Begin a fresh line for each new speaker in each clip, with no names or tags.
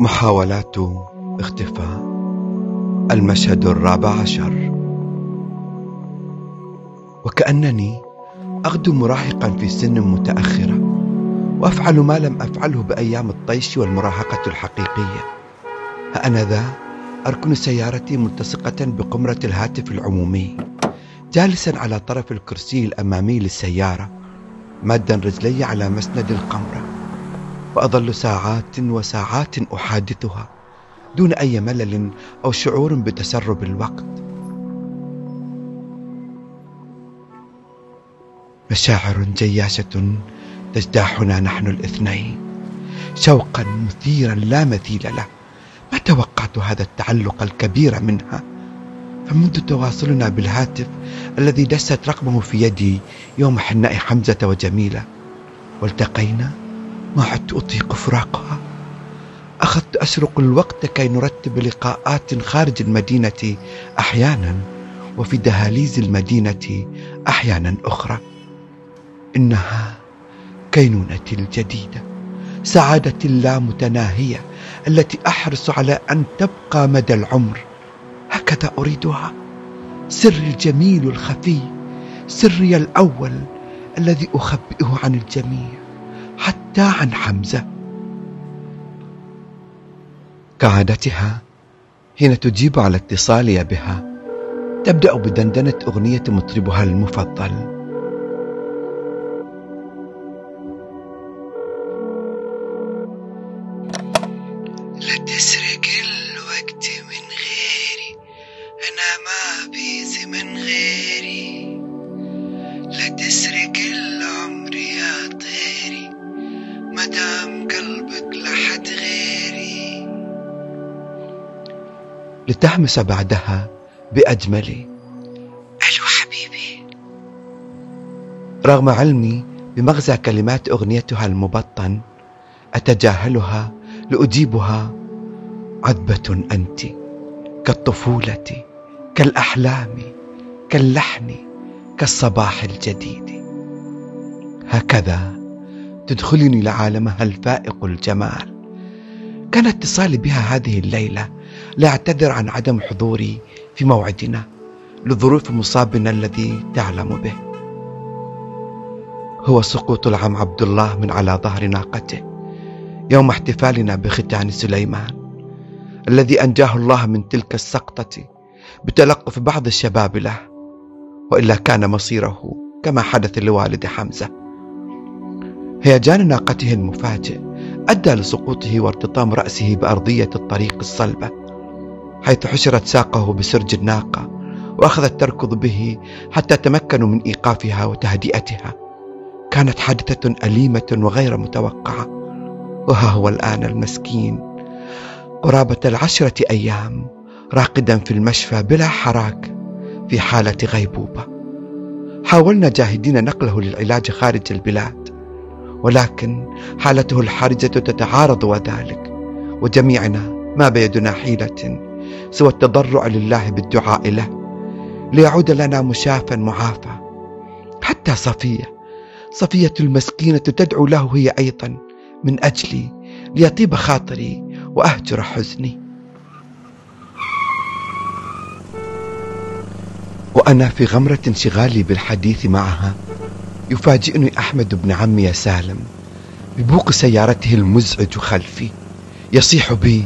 محاولات اختفاء. المشهد الرابع عشر. وكأنني أغدو مراهقا في سن متأخرة وأفعل ما لم أفعله بأيام الطيش والمراهقة الحقيقية. ها أنا ذا أركن سيارتي ملتصقة بقمرة الهاتف العمومي جالسا على طرف الكرسي الأمامي للسيارة مادا رجلي على مسند القمرة وأظل ساعات وساعات أحادثها دون أي ملل أو شعور بتسرب الوقت. مشاعر جياشة تجتاحنا نحن الاثنين. شوقا مثيرا لا مثيل له. ما توقعت هذا التعلق الكبير منها؟ فمنذ تواصلنا بالهاتف الذي دست رقمه في يدي يوم حناء حمزة وجميلة والتقينا؟ ما عدت أطيق فراقها. أخذت أسرق الوقت كي نرتب لقاءات خارج المدينة أحيانا وفي دهاليز المدينة أحيانا أخرى. إنها كينونتي الجديدة سعادتي اللامتناهية التي أحرص على أن تبقى مدى العمر. هكذا أريدها. سري الجميل الخفي سري الأول الذي أخبئه عن الجميع. حتى عن حمزة؟ كعادتها حين تجيب على اتصالي بها تبدأ بدندنة أغنية مطربها المفضل.
لا تسرق
لتحمس بعدها بأجمل.
ألو حبيبي.
رغم علمي بمغزى كلمات أغنيتها المبطن أتجاهلها لأجيبها عذبة أنت كالطفولة كالأحلام كاللحن كالصباح الجديد. هكذا تدخلني لعالمها الفائق الجمال؟ كان اتصالي بها هذه الليلة لاعتذر عن عدم حضوري في موعدنا لظروف مصابنا الذي تعلم به. هو سقوط العم عبد الله من على ظهر ناقته يوم احتفالنا بختان سليمان الذي أنجاه الله من تلك السقطة بتلقف بعض الشباب له وإلا كان مصيره كما حدث لوالد حمزة. هيجان ناقته المفاجئ أدى لسقوطه وارتطام رأسه بأرضية الطريق الصلبة. حيث حشرت ساقه بسرج الناقة وأخذت تركض به حتى تمكنوا من إيقافها وتهدئتها. كانت حادثة أليمة وغير متوقعة. وها هو الآن المسكين. قرابة العشرة أيام راقدا في المشفى بلا حراك في حالة غيبوبة. حاولنا جاهدين نقله للعلاج خارج البلاد ولكن حالته الحرجة تتعارض وذلك وجميعنا ما بيدنا حيلة سوى التضرع لله بالدعاء له ليعود لنا مشافا معافى. حتى صفية صفية المسكينة تدعو له هي أيضا من أجلي ليطيب خاطري وأهجر حزني. وأنا في غمرة انشغالي بالحديث معها يفاجئني أحمد بن عمي سالم ببوق سيارته المزعج خلفي يصيح بي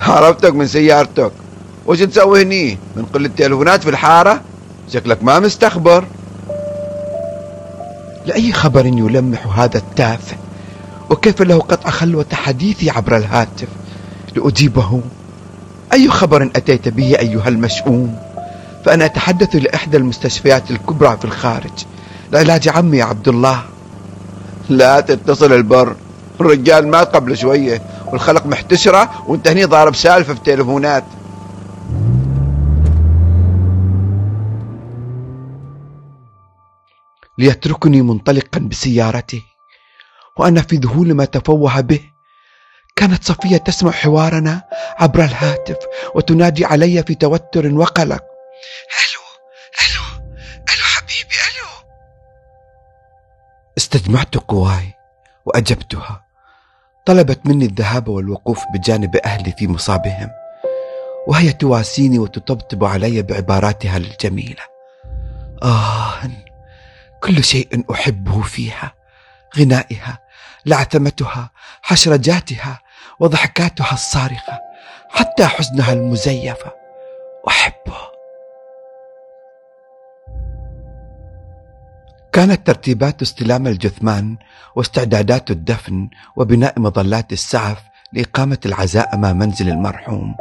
عرفتك من سيارتك. وش تسوي هني؟ من قلة التلفونات في الحارة؟ شكلك ما مستخبر.
لأي خبر يلمح هذا التافه؟ وكيف له قطع خلوة حديثي عبر الهاتف؟ لأجيبه. أي خبر أتيت به أيها المشؤوم؟ فأنا أتحدث لإحدى المستشفيات الكبرى في الخارج. لعلاج عمي عبد الله
لا تتصل البر. الرجال مات قبل شوية. والخلق محتشرة وانت هني ضارب سالفة في التلفونات
ليتركني منطلقا بسيارته وأنا في ذهول ما تفوه به. كانت صفية تسمع حوارنا عبر الهاتف وتنادي علي في توتر وقلق.
ألو ألو ألو حبيبي ألو.
استجمعت قواي وأجبتها. طلبت مني الذهاب والوقوف بجانب أهلي في مصابهم وهي تواسيني وتطبطب علي بعباراتها الجميلة. آه كل شيء أحبه فيها غنائها لعثمتها حشرجاتها وضحكاتها الصارخة حتى حزنها المزيفة. أحبه. كانت ترتيبات استلام الجثمان واستعدادات الدفن وبناء مظلات السعف لإقامة العزاء أمام منزل المرحوم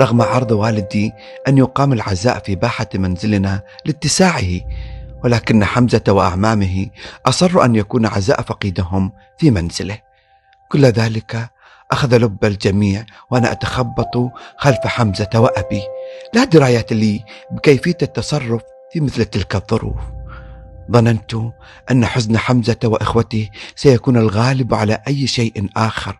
رغم عرض والدي أن يقام العزاء في باحة منزلنا لاتساعه ولكن حمزة وأعمامه أصروا أن يكون عزاء فقيدهم في منزله. كل ذلك أخذ لب الجميع وأنا أتخبط خلف حمزة وأبي. لا دراية لي بكيفية التصرف في مثل تلك الظروف. ظننت أن حزن حمزة وإخوته سيكون الغالب على أي شيء آخر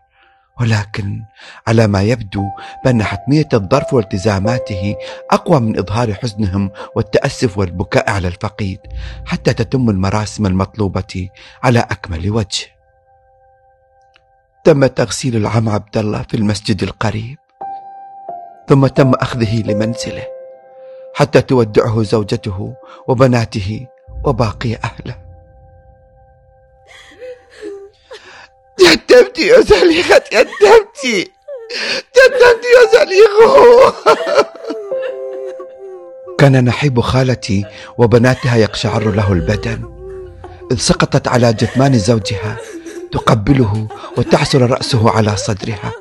ولكن على ما يبدو بأن حتمية الظرف والتزاماته أقوى من إظهار حزنهم والتأسف والبكاء على الفقيد حتى تتم المراسم المطلوبة على أكمل وجه. تم تغسيل العم عبد الله في المسجد القريب ثم تم أخذه لمنزله حتى تودعه زوجته وبناته وباقي أهله.
جدمتي يا زليخة جدمتي جدمتي يا زليخة.
كان نحيب خالتي وبناتها يقشعر له البدن. إذ سقطت على جثمان زوجها تقبله وتعصر رأسه على صدرها.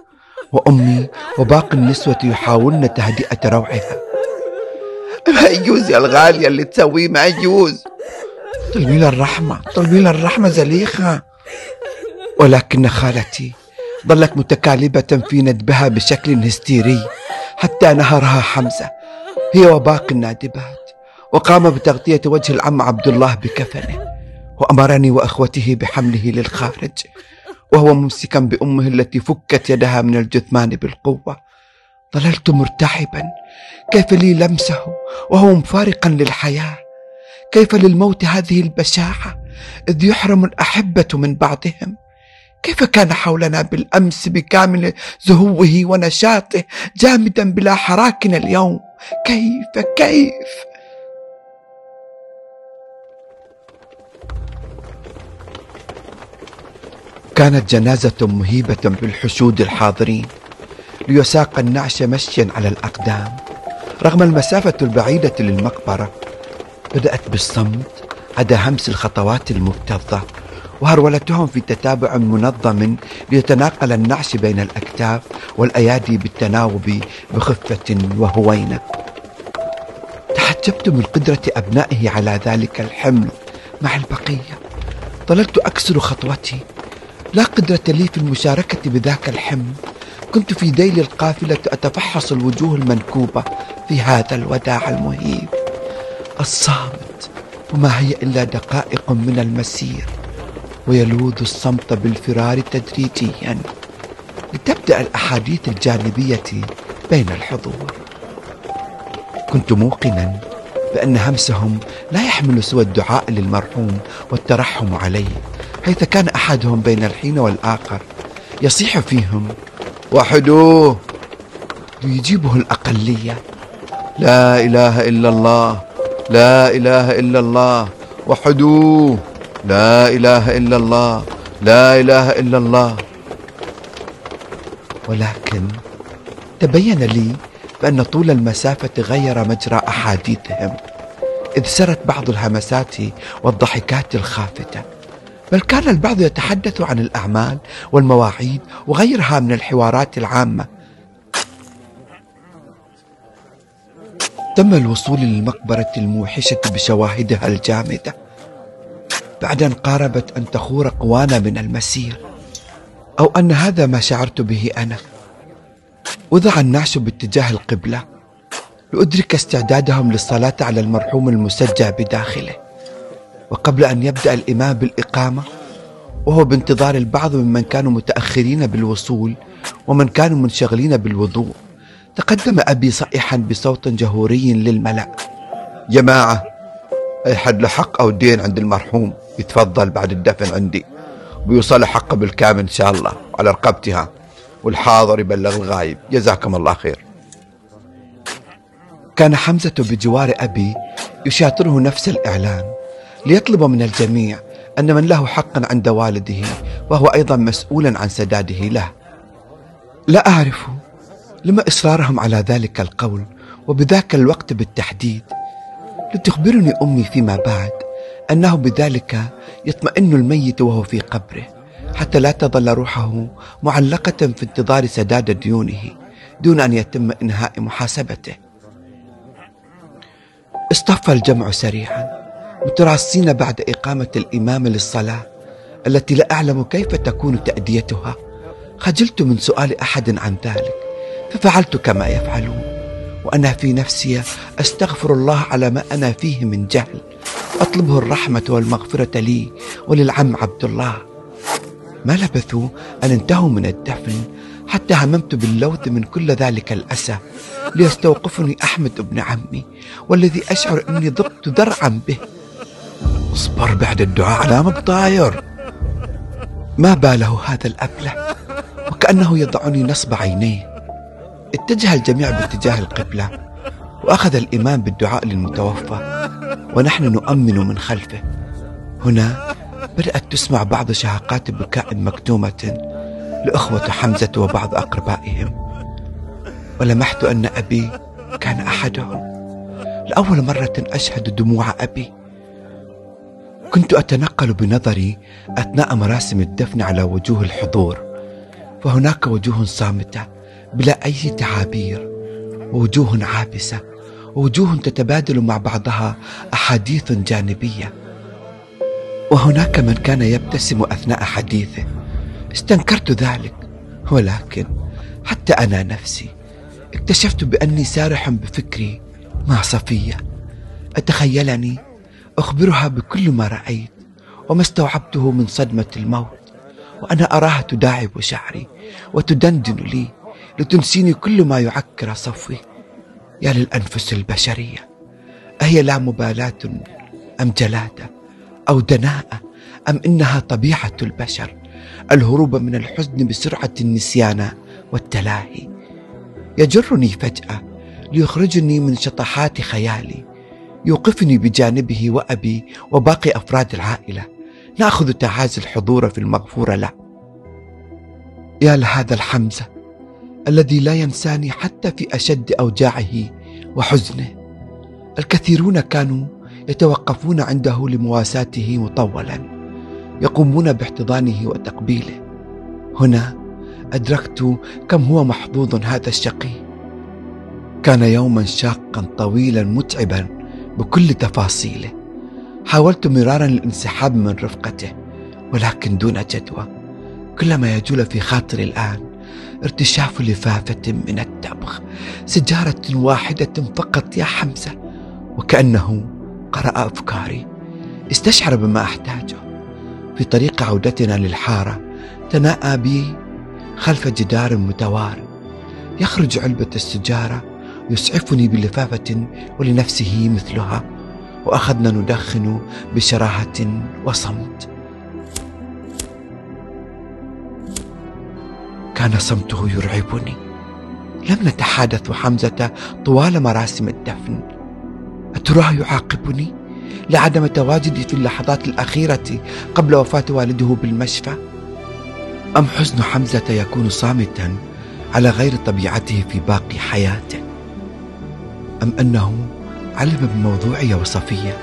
وأمي وباقي النسوة يحاولن تهدئة روعها.
ما يجوز يا الغالية اللي تسويه ما يجوز.
طلبي له الرحمة طلبي له الرحمة زليخة. ولكن خالتي ظلت متكالبة في ندبها بشكل هستيري حتى نهرها حمزة. هي وباقي النادبات. وقام بتغطية وجه العم عبد الله بكفنه. وأمرني وأخوته بحمله للخارج. وهو ممسكا بأمه التي فكت يدها من الجثمان بالقوة. ظللت مرتحبا. كيف لي لمسه؟ وهو مفارقا للحياة. كيف للموت هذه البشاعة؟ إذ يحرم الأحبة من بعضهم. كيف كان حولنا بالأمس بكامل زهوه ونشاطه جامدا بلا حراكنا اليوم؟ كيف كيف؟ كانت جنازة مهيبة بالحشود الحاضرين ليساق النعش مشيا على الأقدام. رغم المسافة البعيدة للمقبرة بدأت بالصمت. عدا همس الخطوات المكتظة وهرولتهم في تتابع منظم ليتناقل النعش بين الأكتاف والأيادي بالتناوب بخفة وهوينة. تعجبت من قدرة أبنائه على ذلك الحمل مع البقية. ظللت أكسر خطوتي. لا قدرة لي في المشاركة بذاك الحمل. كنت في ذيل القافلة أتفحص الوجوه المنكوبة في هذا الوداع المهيب. الصامت. وما هي إلا دقائق من المسير. ويلوذ الصمت بالفرار تدريجيا. لتبدأ الأحاديث الجانبية بين الحضور. كنت موقنا بأن همسهم لا يحمل سوى الدعاء للمرحوم والترحم عليه حيث كان أحدهم بين الحين والآخر يصيح فيهم
وحدوه!
ليجيبه الأقلية
لا إله إلا الله! لا إله إلا الله وحدوه لا إله إلا الله. لا إله إلا الله.
ولكن تبين لي بأن طول المسافة غير مجرى أحاديثهم إذ سرت بعض الهمسات والضحكات الخافتة. بل كان البعض يتحدث عن الأعمال والمواعيد وغيرها من الحوارات العامة تم الوصول للمقبرة الموحشة بشواهدها الجامدة بعد أن قاربت أن تخور قوانا من المسير أو أن هذا ما شعرت به أنا. وضع النعش باتجاه القبلة لأدرك استعدادهم للصلاة على المرحوم المسجى بداخله. وقبل أن يبدأ الإمام بالإقامة وهو بانتظار البعض ممن كانوا متأخرين بالوصول ومن كانوا منشغلين بالوضوء. تقدم أبي صائحا بصوت جهوري للملأ.
جماعة أي حد له حق أو دين عند المرحوم؟ يتفضل بعد الدفن عندي. بيوصل حقه بالكامل إن شاء الله على رقبتها. والحاضر يبلغ الغايب. جزاكم الله خير.
كان حمزة بجوار أبي يشاطره نفس الإعلان ليطلب من الجميع أن من له حقا عند والده وهو أيضا مسؤولا عن سداده له. لا أعرف لما إصرارهم على ذلك القول وبذاك الوقت بالتحديد لتخبرني أمي فيما بعد أنه بذلك يطمئن الميت وهو في قبره حتى لا تظل روحه معلقة في انتظار سداد ديونه دون أن يتم إنهاء محاسبته. اصطف الجمع سريعا متراصين بعد إقامة الإمام للصلاة التي لا أعلم كيف تكون تأديتها. خجلت من سؤال أحد عن ذلك. ففعلت كما يفعلون وأنا في نفسي أستغفر الله على ما أنا فيه من جهل أطلبه الرحمة والمغفرة لي وللعم عبد الله ما لبثوا أن انتهوا من الدفن حتى هممت باللوث من كل ذلك الأسى ليستوقفني أحمد ابن عمي والذي أشعر أني ضقت ذرعا به.
اصبر بعد الدعاء على مطاير
ما باله هذا الأبله وكأنه يضعني نصب عينيه. اتجه الجميع باتجاه القبلة وأخذ الإمام بالدعاء للمتوفى. ونحن نؤمن من خلفه. هنا بدأت تسمع بعض شهقات بكاء مكتومة لأخوة حمزة وبعض أقربائهم. ولمحت أن أبي كان أحدهم. لأول مرة أشهد دموع أبي. كنت أتنقل بنظري أثناء مراسم الدفن على وجوه الحضور. فهناك وجوه صامتة. بلا أي تعابير. ووجوه عابسة. ووجوه تتبادل مع بعضها أحاديث جانبية. وهناك من كان يبتسم أثناء حديثه. استنكرت ذلك. ولكن حتى أنا نفسي اكتشفت بأني سارح بفكري مع صفية. أتخيلني أخبرها بكل ما رأيت. وما استوعبته من صدمة الموت. وأنا أراها تداعب شعري. وتدندن لي. لتنسيني كل ما يعكر صفوي. يا للأنفس البشرية أهي لا مبالاة أم جلادة أو دناءة أم إنها طبيعة البشر الهروب من الحزن بسرعة النسيان والتلاهي. يجرني فجأة ليخرجني من شطحات خيالي يوقفني بجانبه وأبي وباقي أفراد العائلة. نأخذ تعازي الحضور في المغفور له. يا لهذا الحمزة الذي لا ينساني حتى في أشد أوجاعه وحزنه. الكثيرون كانوا يتوقفون عنده لمواساته مطولا يقومون باحتضانه وتقبيله. هنا أدركت كم هو محظوظ هذا الشقي. كان يوما شاقا طويلا متعبا بكل تفاصيله. حاولت مرارا الانسحاب من رفقته ولكن دون جدوى. كلما يجول في خاطري الآن ارتشاف لفافة من التبغ سجارة واحدة فقط يا حمزة وكأنه قرأ أفكاري. استشعر بما أحتاجه. في طريق عودتنا للحارة تناءى بي خلف جدار متوارد يخرج علبة السجارة يسعفني بلفافة ولنفسه مثلها وأخذنا ندخن بشراهة وصمت. كان صمته يرعبني. لم نتحادث حمزة طوال مراسم الدفن. أتراه يعاقبني؟ لعدم تواجدي في اللحظات الأخيرة قبل وفاة والده بالمشفى؟ أم حزن حمزة يكون صامتا على غير طبيعته في باقي حياته؟ أم أنه علم بموضوعي وصفية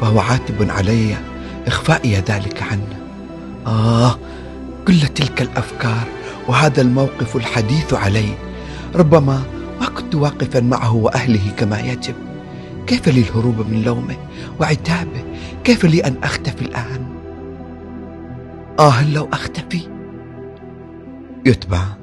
فهو عاتب علي إخفائي ذلك عنه؟ آه كل تلك الأفكار وهذا الموقف الحديث عليه ربما ما كنت واقفا معه وأهله كما يجب. كيف لي الهروب من لومه وعتابه؟ كيف لي أن أختفي الآن؟ آه لو أختفي. يتبع.